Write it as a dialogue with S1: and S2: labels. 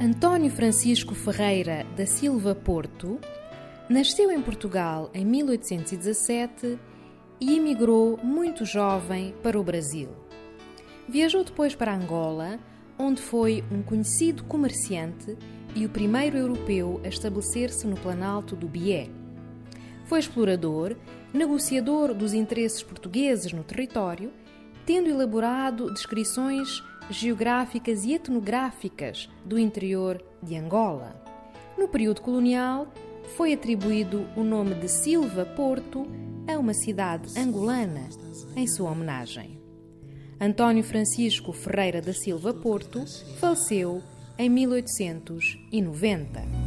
S1: António Francisco Ferreira da Silva Porto nasceu em Portugal em 1817 e emigrou muito jovem para o Brasil. Viajou depois para Angola, onde foi um conhecido comerciante e o primeiro europeu a estabelecer-se no Planalto do Bié. Foi explorador, negociador dos interesses portugueses no território, tendo elaborado descrições geográficas e etnográficas do interior de Angola. No período colonial, foi atribuído o nome de Silva Porto a uma cidade angolana em sua homenagem. António Francisco Ferreira da Silva Porto faleceu em 1890.